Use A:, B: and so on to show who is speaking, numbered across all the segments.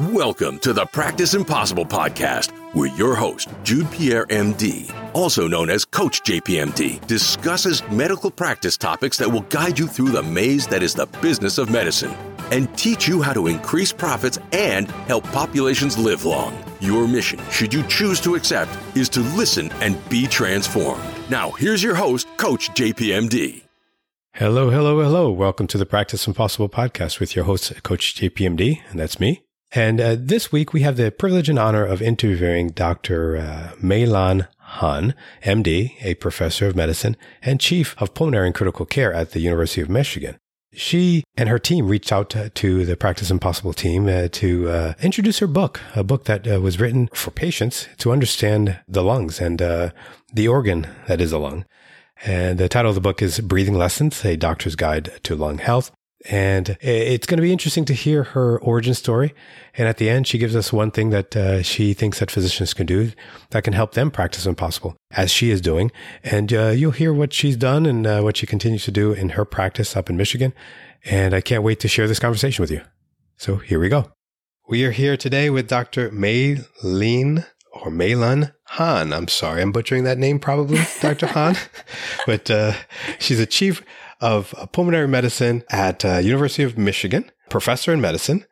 A: Welcome to the Practice Impossible podcast, where your host, Jude Pierre, MD, also known as Coach JPMD, discusses medical practice topics that will guide you through the maze that is the business of medicine and teach you how to increase profits and help populations live long. Your mission, should you choose to accept, is to listen and be transformed. Now, here's your host, Coach JPMD.
B: Hello, hello, hello. Welcome to the Practice Impossible podcast with your host, Coach JPMD, and that's me. And uh, this week we have the privilege and honor of interviewing Dr. Uh, Mei-Lan Han, MD, a professor of medicine and chief of pulmonary and critical care at the University of Michigan. She and her team reached out to, to the Practice Impossible team uh, to uh, introduce her book, a book that uh, was written for patients to understand the lungs and uh, the organ that is a lung. And the title of the book is Breathing Lessons, a doctor's guide to lung health. And it's going to be interesting to hear her origin story. And at the end, she gives us one thing that uh, she thinks that physicians can do that can help them practice impossible, as she is doing. And uh, you'll hear what she's done and uh, what she continues to do in her practice up in Michigan. And I can't wait to share this conversation with you. So here we go. We are here today with Dr. Lin or Mei-Lan Han. I'm sorry, I'm butchering that name probably, Dr. Han. but uh, she's a chief of pulmonary medicine at uh, University of Michigan, professor in medicine,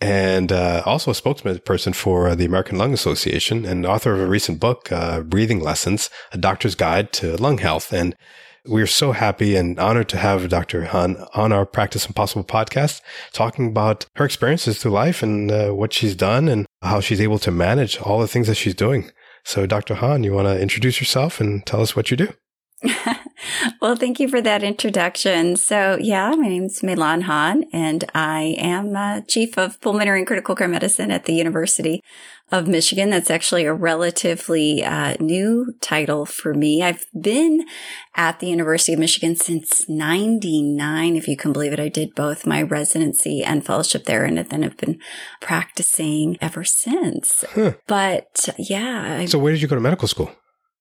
B: and uh, also a spokesperson for the American Lung Association and author of a recent book, uh, Breathing Lessons, A Doctor's Guide to Lung Health. And we're so happy and honored to have Dr. Han on our Practice Impossible podcast, talking about her experiences through life and uh, what she's done and how she's able to manage all the things that she's doing. So, Dr. Han, you want to introduce yourself and tell us what you do?
C: well, thank you for that introduction. So, yeah, my name is Mei-Lan Han, and I am uh, Chief of Pulmonary and Critical Care Medicine at the University of Michigan. That's actually a relatively uh, new title for me. I've been at the University of Michigan since 99, if you can believe it. I did both my residency and fellowship there, and then have been practicing ever since. Huh. But yeah.
B: I, so, where did you go to medical school?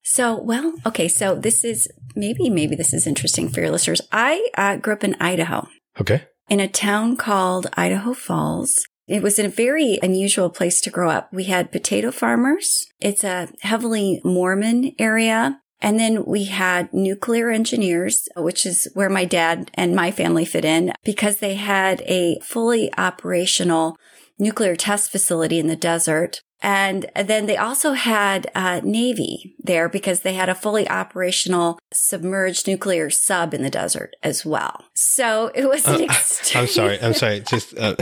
C: So, well, okay. So this is maybe, maybe this is interesting for your listeners. I uh, grew up in Idaho.
B: Okay.
C: In a town called Idaho Falls. It was a very unusual place to grow up. We had potato farmers. It's a heavily Mormon area. And then we had nuclear engineers, which is where my dad and my family fit in because they had a fully operational nuclear test facility in the desert. And then they also had uh, Navy there because they had a fully operational submerged nuclear sub in the desert as well. So it was an uh, extreme.
B: I'm sorry. I'm sorry. Just uh,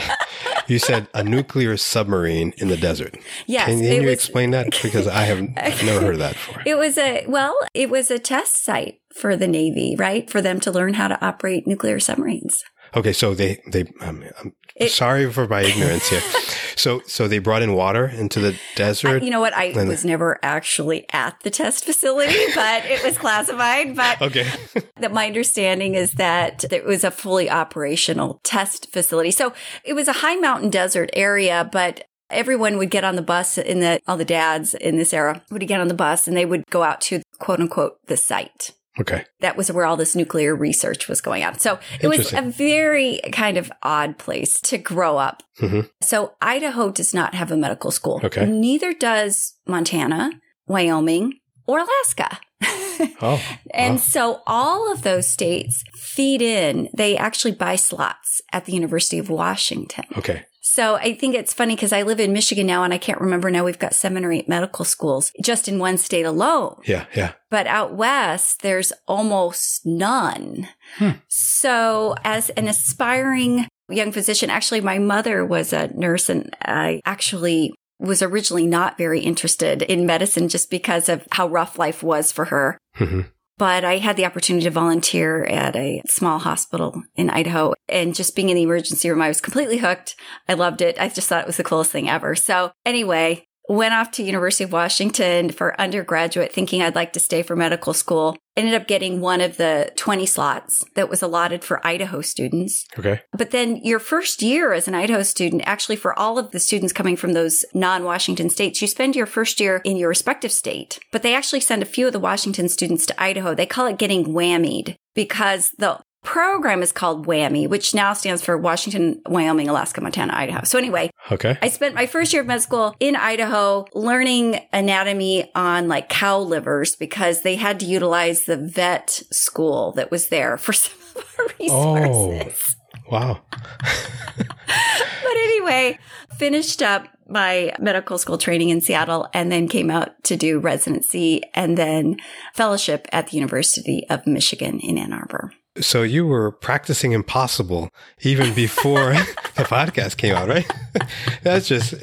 B: you said a nuclear submarine in the desert.
C: Yes.
B: Can, can you was, explain that? Because I have never heard of that before.
C: It was a well, it was a test site for the Navy, right? For them to learn how to operate nuclear submarines.
B: Okay, so they they um, I'm it, sorry for my ignorance here. So so they brought in water into the desert.
C: I, you know what? I and, was never actually at the test facility, but it was classified. But
B: okay,
C: that my understanding is that it was a fully operational test facility. So it was a high mountain desert area, but everyone would get on the bus in the all the dads in this era would get on the bus and they would go out to quote unquote the site
B: Okay.
C: That was where all this nuclear research was going on. So it was a very kind of odd place to grow up. Mm-hmm. So Idaho does not have a medical school.
B: Okay.
C: Neither does Montana, Wyoming, or Alaska.
B: oh,
C: and wow. so all of those states feed in, they actually buy slots at the University of Washington.
B: Okay.
C: So I think it's funny because I live in Michigan now and I can't remember now we've got seven or eight medical schools just in one state alone.
B: Yeah, yeah.
C: But out west, there's almost none. Hmm. So as an aspiring young physician, actually, my mother was a nurse and I actually was originally not very interested in medicine just because of how rough life was for her. Mm-hmm. But I had the opportunity to volunteer at a small hospital in Idaho and just being in the emergency room, I was completely hooked. I loved it. I just thought it was the coolest thing ever. So anyway, went off to University of Washington for undergraduate thinking I'd like to stay for medical school. Ended up getting one of the 20 slots that was allotted for Idaho students.
B: Okay.
C: But then your first year as an Idaho student, actually for all of the students coming from those non-Washington states, you spend your first year in your respective state. But they actually send a few of the Washington students to Idaho. They call it getting whammied because the program is called WWAMI, which now stands for Washington, Wyoming, Alaska, Montana, Idaho. So anyway,
B: okay.
C: I spent my first year of med school in Idaho learning anatomy on like cow livers because they had to utilize the vet school that was there for some of our resources.
B: Oh, wow.
C: but anyway, finished up my medical school training in Seattle and then came out to do residency and then fellowship at the University of Michigan in Ann Arbor.
B: So you were practicing impossible even before the podcast came out, right? That's just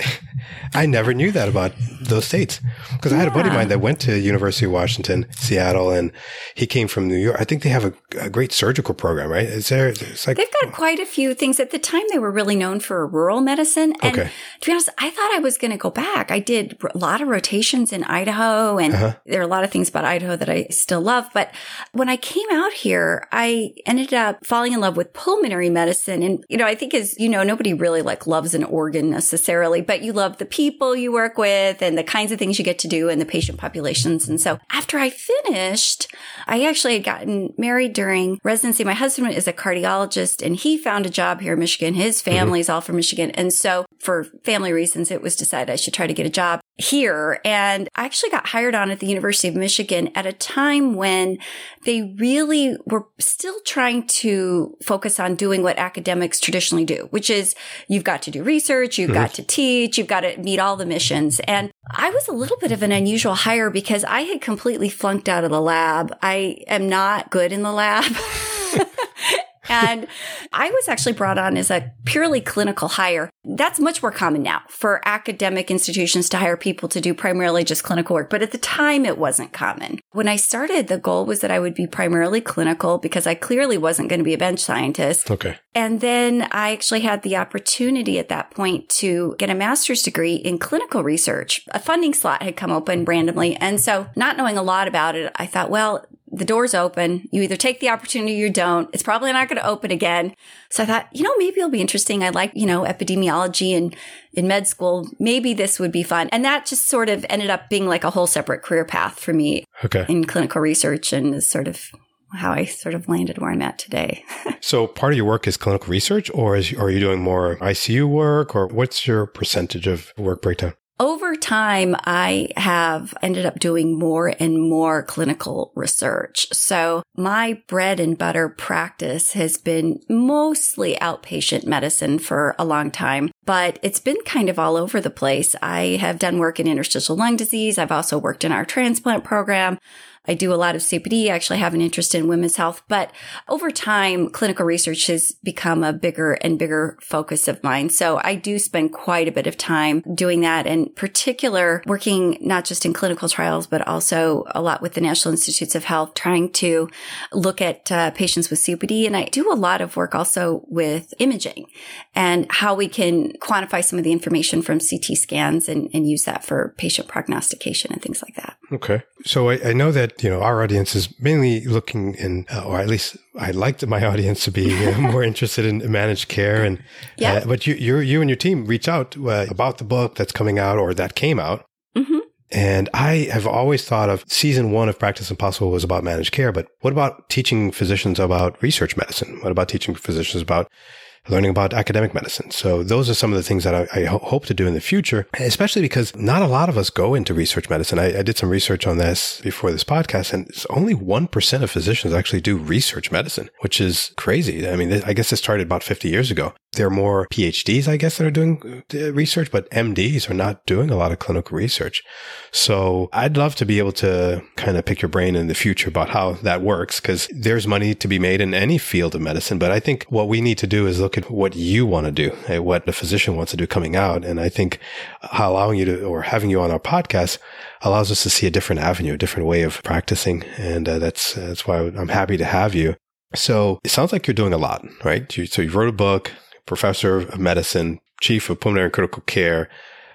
B: I never knew that about those states because yeah. I had a buddy of mine that went to University of Washington, Seattle, and he came from New York. I think they have a, a great surgical program, right? Is there? It's
C: like they've got quite a few things. At the time, they were really known for rural medicine. And okay. to be honest, I thought I was going to go back. I did a lot of rotations in Idaho, and uh-huh. there are a lot of things about Idaho that I still love. But when I came out here, I ended up falling in love with pulmonary medicine. And you know, I think as you know, nobody really like loves an organ necessarily, but you love the people you work with and the kinds of things you get to do and the patient populations. And so after I finished, I actually had gotten married during residency. My husband is a cardiologist and he found a job here in Michigan. His mm-hmm. family's mm-hmm. all from Michigan. And so for family reasons, it was decided I should try to get a job here. And I actually got hired on at the University of Michigan at a time when they really were still trying to focus on doing what academics traditionally do, which is you've got to do research, you've mm-hmm. got to teach, you've got to meet all the missions. And I was a little bit of an unusual hire because I had completely flunked out of the lab. I am not good in the lab. and I was actually brought on as a purely clinical hire. That's much more common now for academic institutions to hire people to do primarily just clinical work. But at the time, it wasn't common. When I started, the goal was that I would be primarily clinical because I clearly wasn't going to be a bench scientist.
B: Okay.
C: And then I actually had the opportunity at that point to get a master's degree in clinical research. A funding slot had come open randomly. And so not knowing a lot about it, I thought, well, the door's open. You either take the opportunity or you don't. It's probably not going to open again. So I thought, you know, maybe it'll be interesting. I like, you know, epidemiology and in med school. Maybe this would be fun. And that just sort of ended up being like a whole separate career path for me
B: okay.
C: in clinical research and is sort of how I sort of landed where I'm at today.
B: so part of your work is clinical research or is, are you doing more ICU work or what's your percentage of work breakdown?
C: Over time, I have ended up doing more and more clinical research. So my bread and butter practice has been mostly outpatient medicine for a long time, but it's been kind of all over the place. I have done work in interstitial lung disease. I've also worked in our transplant program. I do a lot of COPD. I actually have an interest in women's health, but over time, clinical research has become a bigger and bigger focus of mine. So I do spend quite a bit of time doing that in particular, working not just in clinical trials, but also a lot with the National Institutes of Health, trying to look at uh, patients with COPD. And I do a lot of work also with imaging and how we can quantify some of the information from CT scans and, and use that for patient prognostication and things like that.
B: Okay. So I, I know that you know, our audience is mainly looking in, uh, or at least I'd like my audience to be uh, more interested in managed care. And, yeah. Uh, but you, you, you and your team reach out uh, about the book that's coming out or that came out. Mm-hmm. And I have always thought of season one of Practice Impossible was about managed care, but what about teaching physicians about research medicine? What about teaching physicians about learning about academic medicine. So those are some of the things that I, I ho- hope to do in the future, especially because not a lot of us go into research medicine. I, I did some research on this before this podcast and it's only 1% of physicians actually do research medicine, which is crazy. I mean, I guess it started about 50 years ago. There are more PhDs, I guess, that are doing uh, research, but MDs are not doing a lot of clinical research. So I'd love to be able to kind of pick your brain in the future about how that works because there's money to be made in any field of medicine. But I think what we need to do is look at what you want to do, what the physician wants to do coming out. And I think allowing you to, or having you on our podcast allows us to see a different avenue, a different way of practicing. And uh, that's, that's why I'm happy to have you. So it sounds like you're doing a lot, right? So you wrote a book, professor of medicine, chief of pulmonary and critical care,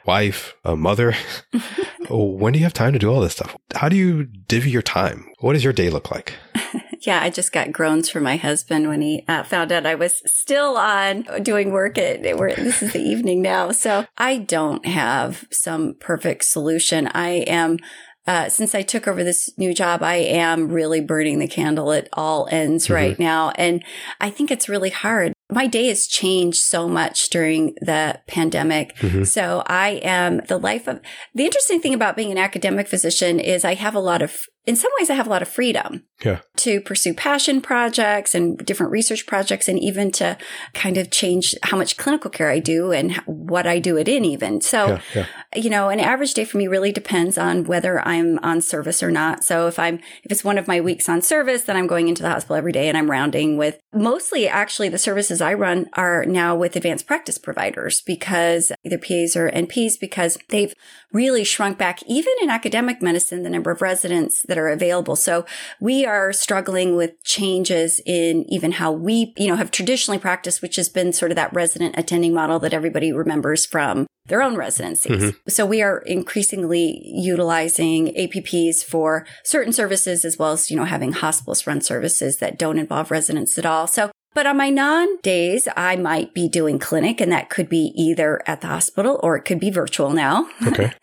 B: wife, a mother. when do you have time to do all this stuff? How do you divvy your time? What does your day look like?
C: Yeah, I just got groans from my husband when he uh, found out I was still on doing work at this is the evening now. So I don't have some perfect solution. I am uh, since I took over this new job, I am really burning the candle at all ends mm-hmm. right now. And I think it's really hard. My day has changed so much during the pandemic. Mm-hmm. So I am the life of the interesting thing about being an academic physician is I have a lot of in some ways I have a lot of freedom
B: yeah.
C: to pursue passion projects and different research projects and even to kind of change how much clinical care I do and what I do it in even. So, yeah, yeah. you know, an average day for me really depends on whether I'm on service or not. So if I'm, if it's one of my weeks on service, then I'm going into the hospital every day and I'm rounding with mostly actually the services I run are now with advanced practice providers because either PAs or NPs because they've really shrunk back even in academic medicine, the number of residents that are available. So we are struggling with changes in even how we, you know, have traditionally practiced, which has been sort of that resident attending model that everybody remembers from their own residencies. Mm-hmm. So we are increasingly utilizing APPs for certain services as well as, you know, having hospitals run services that don't involve residents at all. So but on my non days, I might be doing clinic and that could be either at the hospital or it could be virtual now.
B: Okay.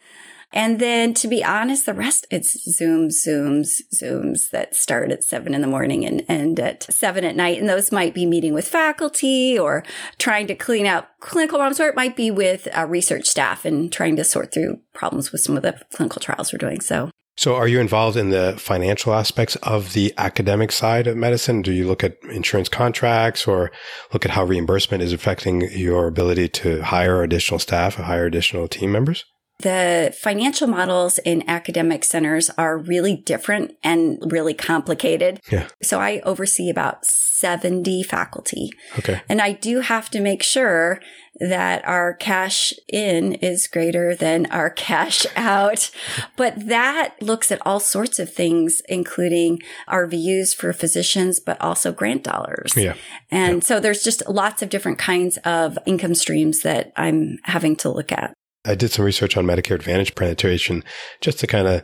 C: And then to be honest, the rest it's Zooms, Zooms, Zooms that start at seven in the morning and end at seven at night. And those might be meeting with faculty or trying to clean out clinical problems, or it might be with uh, research staff and trying to sort through problems with some of the clinical trials we're doing. So
B: so, are you involved in the financial aspects of the academic side of medicine? Do you look at insurance contracts or look at how reimbursement is affecting your ability to hire additional staff, or hire additional team members?
C: The financial models in academic centers are really different and really complicated.
B: Yeah.
C: So I oversee about 70 faculty.
B: Okay.
C: And I do have to make sure that our cash in is greater than our cash out. But that looks at all sorts of things, including RVUs for physicians, but also grant dollars.
B: Yeah.
C: And
B: yeah.
C: so there's just lots of different kinds of income streams that I'm having to look at.
B: I did some research on Medicare Advantage penetration just to kind of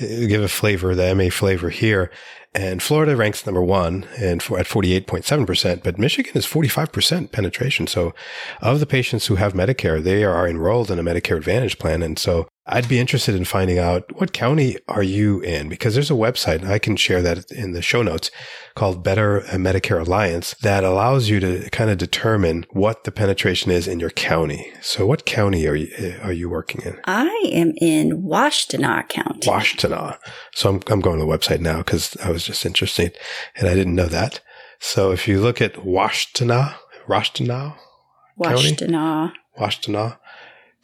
B: uh, give a flavor, the MA flavor here. And Florida ranks number one and for, at 48.7%, but Michigan is 45% penetration. So of the patients who have Medicare, they are enrolled in a Medicare Advantage plan. And so I'd be interested in finding out what county are you in? Because there's a website, I can share that in the show notes, called Better Medicare Alliance that allows you to kind of determine what the penetration is in your county. So what county are you, are you working in?
C: I am in Washtenaw County.
B: Washtenaw. So I'm, I'm going to the website now because I was just interesting. and I didn't know that. So if you look at Washtenaw, Washtenaw,
C: Washtenaw,
B: Washtenaw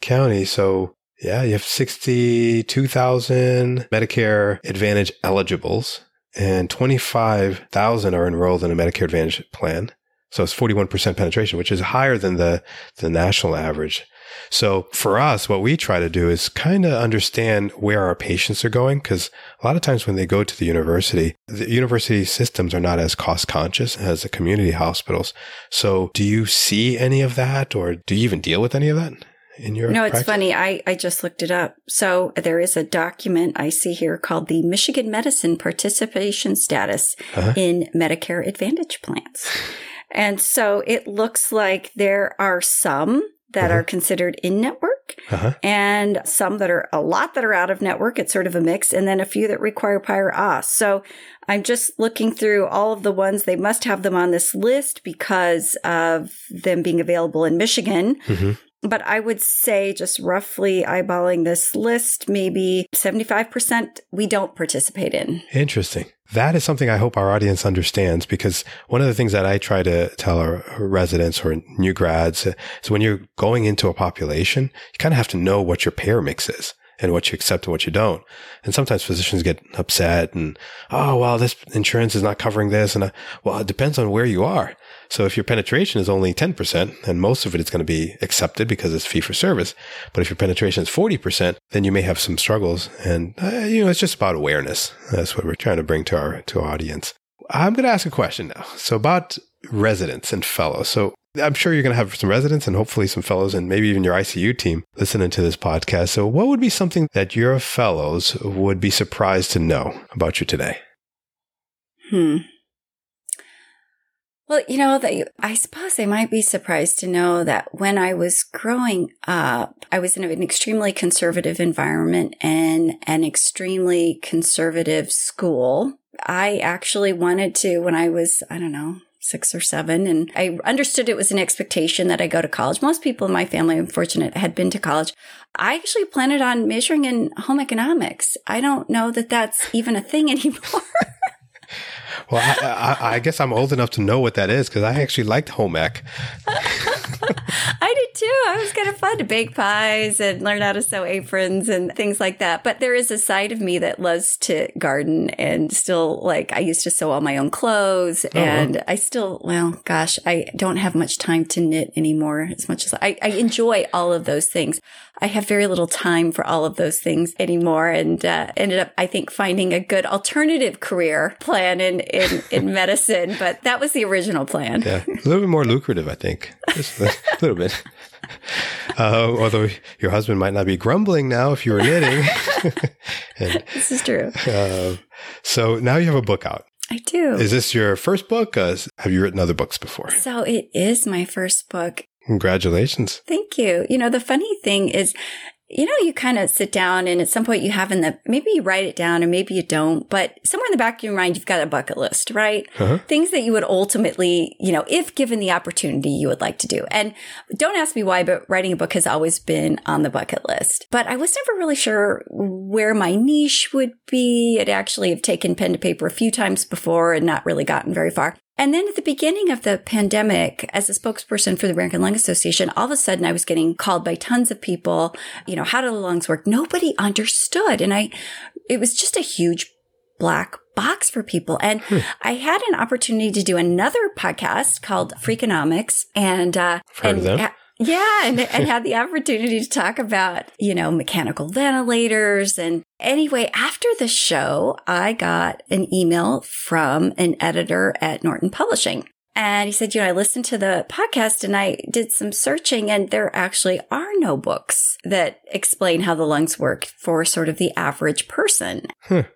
B: County. So yeah, you have 62,000 Medicare Advantage eligibles and 25,000 are enrolled in a Medicare Advantage plan. So it's 41% penetration, which is higher than the, the national average. So for us, what we try to do is kind of understand where our patients are going. Cause a lot of times when they go to the university, the university systems are not as cost conscious as the community hospitals. So do you see any of that or do you even deal with any of that? in your
C: no
B: practice?
C: it's funny I, I just looked it up so there is a document i see here called the michigan medicine participation status uh-huh. in medicare advantage plans and so it looks like there are some that are considered in network uh-huh. and some that are a lot that are out of network. It's sort of a mix. And then a few that require prior auth. So I'm just looking through all of the ones. They must have them on this list because of them being available in Michigan. Mm-hmm but I would say just roughly eyeballing this list, maybe 75% we don't participate in.
B: Interesting. That is something I hope our audience understands because one of the things that I try to tell our residents or new grads is when you're going into a population, you kind of have to know what your payer mix is and what you accept and what you don't. And sometimes physicians get upset and, oh, well, this insurance is not covering this. And, uh, well, it depends on where you are. So if your penetration is only 10%, and most of it is going to be accepted because it's fee for service. But if your penetration is 40%, then you may have some struggles. And, uh, you know, it's just about awareness. That's what we're trying to bring to our, to our audience. I'm going to ask a question now. So about residents and fellows. So I'm sure you're going to have some residents and hopefully some fellows and maybe even your ICU team listening to this podcast. So what would be something that your fellows would be surprised to know about you today?
C: Hmm. Well, you know, they, I suppose they might be surprised to know that when I was growing up, I was in an extremely conservative environment and an extremely conservative school. I actually wanted to, when I was, I don't know, six or seven. And I understood it was an expectation that I go to college. Most people in my family, I'm had been to college. I actually planned on majoring in home economics. I don't know that that's even a thing anymore.
B: Well, I, I, I, guess I'm old enough to know what that is because I actually liked home ec.
C: I did too. I was kind of fun to bake pies and learn how to sew aprons and things like that. But there is a side of me that loves to garden and still like I used to sew all my own clothes oh, and I still, well, gosh, I don't have much time to knit anymore as much as I, I enjoy all of those things. I have very little time for all of those things anymore and uh, ended up, I think, finding a good alternative career plan in, in, in medicine. But that was the original plan.
B: Yeah. A little bit more lucrative, I think. Just a little bit. Uh, although your husband might not be grumbling now if you were knitting.
C: and, this is true. Uh,
B: so now you have a book out.
C: I do.
B: Is this your first book? Uh, have you written other books before?
C: So it is my first book.
B: Congratulations.
C: Thank you. You know, the funny thing is, you know, you kind of sit down and at some point you have in the, maybe you write it down or maybe you don't, but somewhere in the back of your mind, you've got a bucket list, right? Uh-huh. Things that you would ultimately, you know, if given the opportunity, you would like to do. And don't ask me why, but writing a book has always been on the bucket list. But I was never really sure where my niche would be. I'd actually have taken pen to paper a few times before and not really gotten very far. And then at the beginning of the pandemic, as a spokesperson for the American Lung Association, all of a sudden I was getting called by tons of people, you know, how do the lungs work? Nobody understood. And I, it was just a huge black box for people. And hmm. I had an opportunity to do another podcast called Freakonomics and, uh, and, yeah, and, and had the opportunity to talk about, you know, mechanical ventilators. And anyway, after the show, I got an email from an editor at Norton Publishing. And he said, you know, I listened to the podcast and I did some searching and there actually are no books that explain how the lungs work for sort of the average person.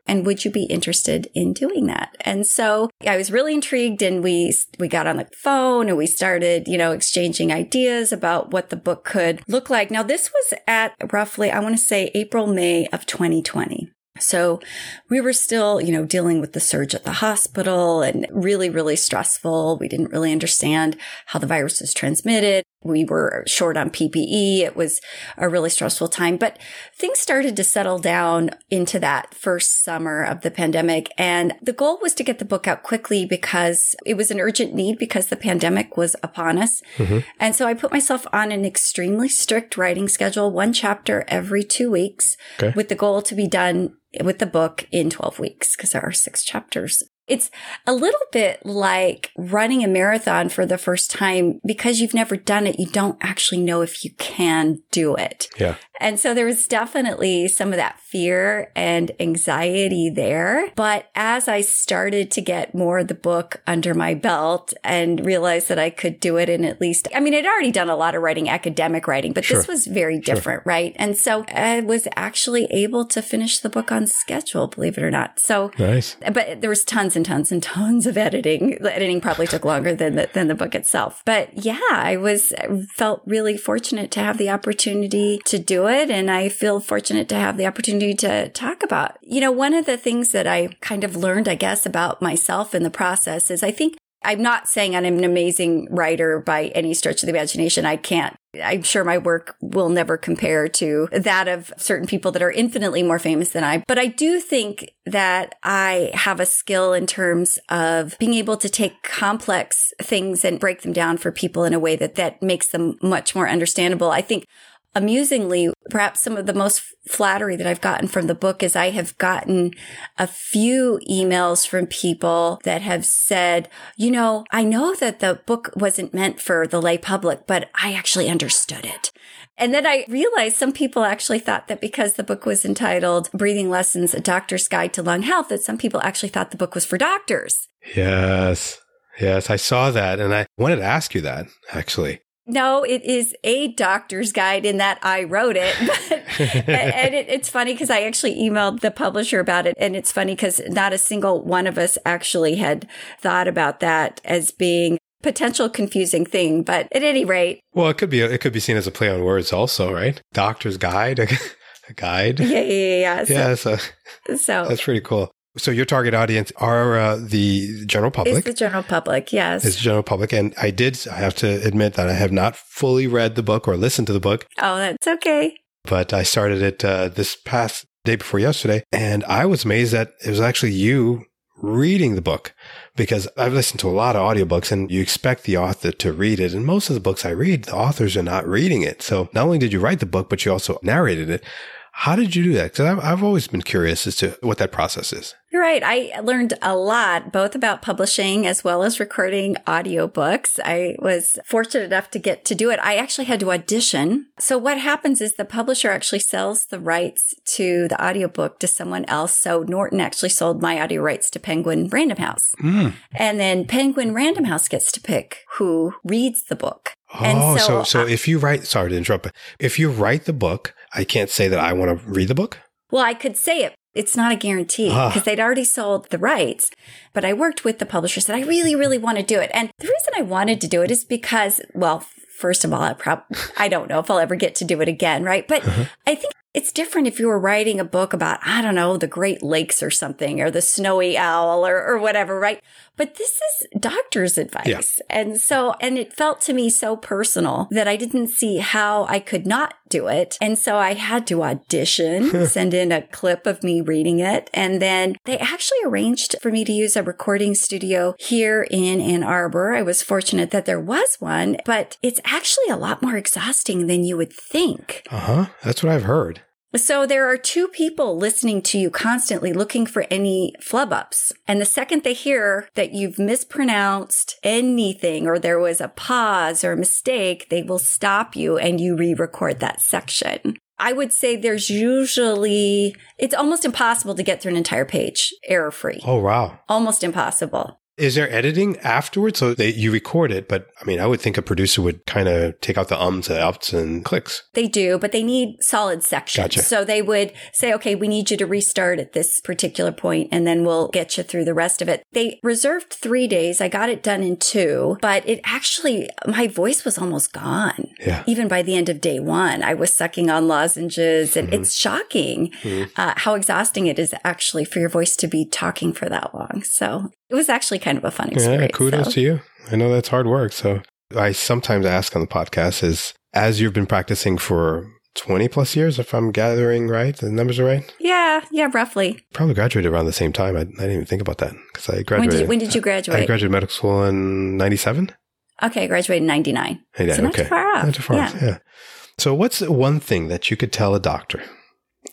C: And would you be interested in doing that? And so I was really intrigued and we, we got on the phone and we started, you know, exchanging ideas about what the book could look like. Now, this was at roughly, I want to say April, May of 2020. So we were still, you know, dealing with the surge at the hospital and really, really stressful. We didn't really understand how the virus was transmitted. We were short on PPE. It was a really stressful time, but things started to settle down into that first summer of the pandemic. And the goal was to get the book out quickly because it was an urgent need because the pandemic was upon us. Mm-hmm. And so I put myself on an extremely strict writing schedule, one chapter every two weeks okay. with the goal to be done with the book in 12 weeks because there are six chapters. It's a little bit like running a marathon for the first time because you've never done it. You don't actually know if you can do it.
B: Yeah.
C: And so there was definitely some of that fear and anxiety there. But as I started to get more of the book under my belt and realized that I could do it in at least, I mean, I'd already done a lot of writing, academic writing, but sure. this was very different, sure. right? And so I was actually able to finish the book on schedule, believe it or not. So
B: nice.
C: But there was tons and tons and tons of editing. The editing probably took longer than the, than the book itself. But yeah, I was felt really fortunate to have the opportunity to do it it. And I feel fortunate to have the opportunity to talk about. You know, one of the things that I kind of learned, I guess, about myself in the process is I think I'm not saying I'm an amazing writer by any stretch of the imagination. I can't. I'm sure my work will never compare to that of certain people that are infinitely more famous than I. But I do think that I have a skill in terms of being able to take complex things and break them down for people in a way that that makes them much more understandable. I think Amusingly, perhaps some of the most flattery that I've gotten from the book is I have gotten a few emails from people that have said, you know, I know that the book wasn't meant for the lay public, but I actually understood it. And then I realized some people actually thought that because the book was entitled Breathing Lessons, A Doctor's Guide to Lung Health, that some people actually thought the book was for doctors.
B: Yes. Yes, I saw that. And I wanted to ask you that actually.
C: No, it is a doctor's guide in that I wrote it. But, and it, it's funny because I actually emailed the publisher about it. And it's funny because not a single one of us actually had thought about that as being potential confusing thing. But at any rate,
B: well, it could be it could be seen as a play on words, also, right? Doctor's guide, a, guide.
C: Yeah, yeah, yeah.
B: So, yeah, so,
C: so
B: that's pretty cool. So your target audience are uh, the general public.
C: It's the general public, yes.
B: It's the general public, and I did. I have to admit that I have not fully read the book or listened to the book.
C: Oh, that's okay.
B: But I started it uh, this past day before yesterday, and I was amazed that it was actually you reading the book because I've listened to a lot of audiobooks and you expect the author to read it. And most of the books I read, the authors are not reading it. So not only did you write the book, but you also narrated it. How did you do that? Because I've, I've always been curious as to what that process is.
C: You're right. I learned a lot, both about publishing as well as recording audiobooks. I was fortunate enough to get to do it. I actually had to audition. So what happens is the publisher actually sells the rights to the audiobook to someone else. So Norton actually sold my audio rights to Penguin Random House.
B: Mm.
C: And then Penguin Random House gets to pick who reads the book.
B: Oh, so, so, so if you write, sorry to interrupt, but if you write the book, I can't say that I want to read the book.
C: Well, I could say it. It's not a guarantee because ah. they'd already sold the rights. But I worked with the publisher, said, I really, really want to do it. And the reason I wanted to do it is because, well, first of all, I prob- I don't know if I'll ever get to do it again, right? But uh-huh. I think it's different if you were writing a book about, I don't know, the Great Lakes or something, or the snowy owl or, or whatever, right? But this is doctor's advice. Yeah. And so, and it felt to me so personal that I didn't see how I could not do it. And so I had to audition, send in a clip of me reading it. And then they actually arranged for me to use a recording studio here in Ann Arbor. I was fortunate that there was one, but it's actually a lot more exhausting than you would think.
B: Uh huh. That's what I've heard.
C: So there are two people listening to you constantly looking for any flub ups. And the second they hear that you've mispronounced anything or there was a pause or a mistake, they will stop you and you re-record that section. I would say there's usually, it's almost impossible to get through an entire page error free.
B: Oh, wow.
C: Almost impossible.
B: Is there editing afterwards? So they, you record it, but I mean, I would think a producer would kind of take out the ums, and outs, and clicks.
C: They do, but they need solid sections.
B: Gotcha.
C: So they would say, okay, we need you to restart at this particular point, and then we'll get you through the rest of it. They reserved three days. I got it done in two, but it actually, my voice was almost gone.
B: Yeah.
C: Even by the end of day one, I was sucking on lozenges, and mm-hmm. it's shocking mm-hmm. uh, how exhausting it is actually for your voice to be talking for that long. So it was actually kind of a fun experience.
B: Yeah, kudos
C: so.
B: to you. I know that's hard work. So I sometimes ask on the podcast is as you've been practicing for 20 plus years, if I'm gathering right, the numbers are right?
C: Yeah, yeah, roughly.
B: Probably graduated around the same time. I, I didn't even think about that because I graduated.
C: When did, when did, you graduate?
B: I graduated medical school in 97.
C: Okay, I graduated in 99.
B: 99
C: so not
B: okay.
C: too far off.
B: Not too far yeah. off, yeah. So what's one thing that you could tell a doctor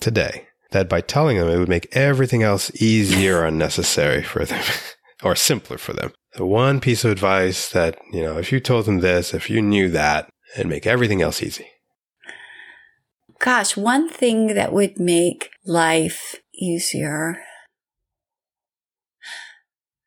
B: today that by telling them it would make everything else easier or unnecessary for them? or simpler for them. The one piece of advice that, you know, if you told them this, if you knew that, it'd make everything else easy.
C: Gosh, one thing that would make life easier.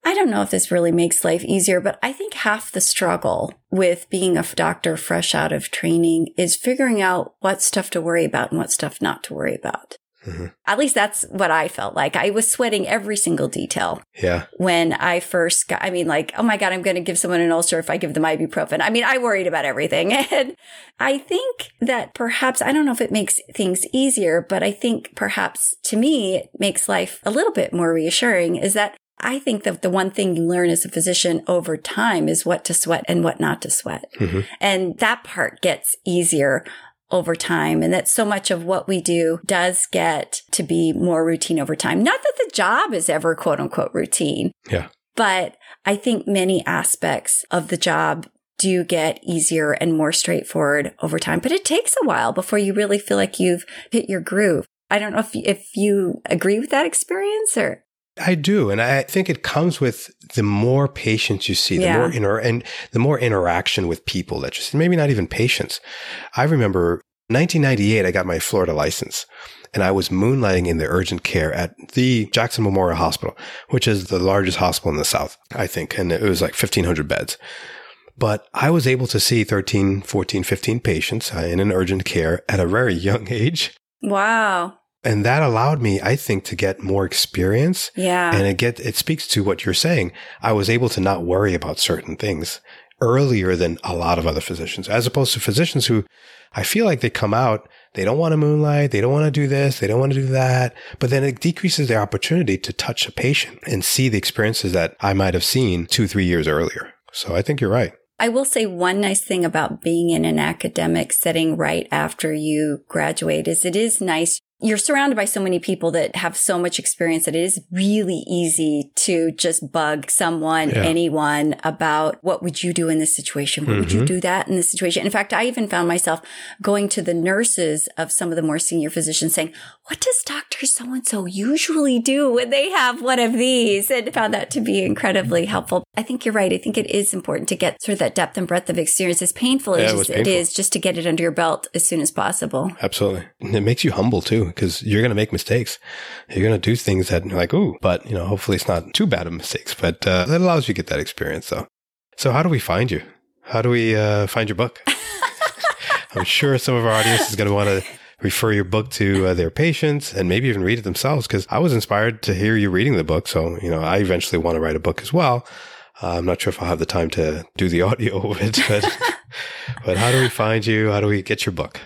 C: I don't know if this really makes life easier, but I think half the struggle with being a doctor fresh out of training is figuring out what stuff to worry about and what stuff not to worry about. Mm-hmm. At least that's what I felt like. I was sweating every single detail.
B: Yeah.
C: When I first got, I mean, like, oh my God, I'm going to give someone an ulcer if I give them ibuprofen. I mean, I worried about everything. And I think that perhaps, I don't know if it makes things easier, but I think perhaps to me, it makes life a little bit more reassuring is that I think that the one thing you learn as a physician over time is what to sweat and what not to sweat. Mm-hmm. And that part gets easier over time and that so much of what we do does get to be more routine over time. Not that the job is ever quote unquote routine.
B: Yeah.
C: But I think many aspects of the job do get easier and more straightforward over time, but it takes a while before you really feel like you've hit your groove. I don't know if, if you agree with that experience or.
B: I do, and I think it comes with the more patients you see, the yeah. more inter and the more interaction with people that you see. Maybe not even patients. I remember 1998, I got my Florida license, and I was moonlighting in the urgent care at the Jackson Memorial Hospital, which is the largest hospital in the South, I think, and it was like 1,500 beds. But I was able to see 13, 14, 15 patients uh, in an urgent care at a very young age.
C: Wow.
B: And that allowed me, I think, to get more experience.
C: Yeah.
B: And it get, it speaks to what you're saying. I was able to not worry about certain things earlier than a lot of other physicians, as opposed to physicians who I feel like they come out, they don't want to moonlight, they don't want to do this, they don't want to do that, but then it decreases their opportunity to touch a patient and see the experiences that I might have seen two, three years earlier. So I think you're right.
C: I will say one nice thing about being in an academic setting right after you graduate is it is nice you're surrounded by so many people that have so much experience that it is really easy to just bug someone, yeah. anyone about what would you do in this situation? What mm-hmm. would you mm-hmm. do that in this situation? In fact, I even found myself going to the nurses of some of the more senior physicians saying, what does Dr. So and so usually do when they have one of these? And found that to be incredibly helpful. I think you're right. I think it is important to get sort of that depth and breadth of experience, as painful yeah, as it, painful. it is, just to get it under your belt as soon as possible.
B: Absolutely. And it makes you humble too because you're going to make mistakes. You're going to do things that you're like, ooh, but you know, hopefully it's not too bad of mistakes, but uh, that allows you to get that experience though. So how do we find you? How do we uh, find your book? I'm sure some of our audience is going to want to refer your book to uh, their patients and maybe even read it themselves because I was inspired to hear you reading the book. So, you know, I eventually want to write a book as well. Uh, I'm not sure if I'll have the time to do the audio of it, but, but how do we find you? How do we get your book?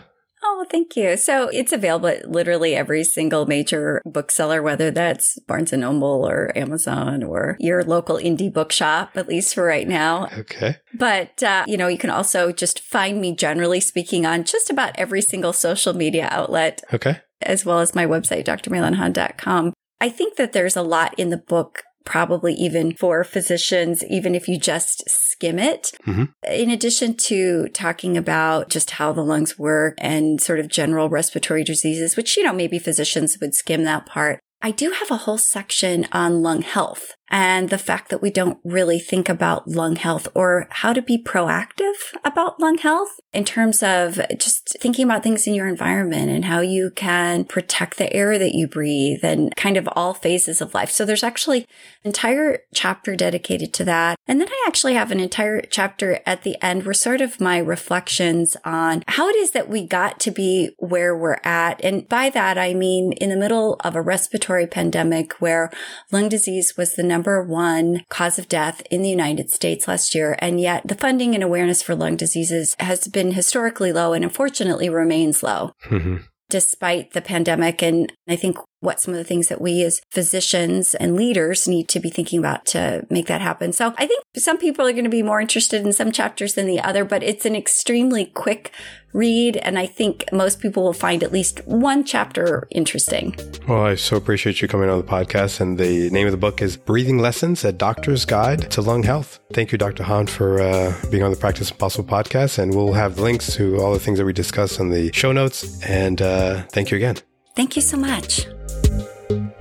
C: Thank you. So it's available at literally every single major bookseller, whether that's Barnes and Noble or Amazon or your local indie bookshop, at least for right now.
B: Okay.
C: But, uh, you know, you can also just find me generally speaking on just about every single social media outlet.
B: Okay.
C: As well as my website, drmeilanhan.com. I think that there's a lot in the book probably even for physicians, even if you just skim it. Mm-hmm. In addition to talking about just how the lungs work and sort of general respiratory diseases, which, you know, maybe physicians would skim that part. I do have a whole section on lung health and the fact that we don't really think about lung health or how to be proactive about lung health in terms of just thinking about things in your environment and how you can protect the air that you breathe and kind of all phases of life. So there's actually an entire chapter dedicated to that. And then I actually have an entire chapter at the end where sort of my reflections on how it is that we got to be where we're at. And by that, I mean in the middle of a respiratory pandemic where lung disease was the number one cause of death in the United States last year. And yet the funding and awareness for lung diseases has been historically low and unfortunately remains low. Mm-hmm despite the pandemic. And I think what some of the things that we as physicians and leaders need to be thinking about to make that happen. So I think some people are going to be more interested in some chapters than the other, but it's an extremely quick read. And I think most people will find at least one chapter interesting.
B: Well, I so appreciate you coming on the podcast. And the name of the book is Breathing Lessons, A Doctor's Guide to Lung Health. Thank you, Dr. Han, for uh, being on the Practice Impossible podcast. And we'll have links to all the things that we discuss in the show notes. And uh, thank you again.
C: Thank you so much thank you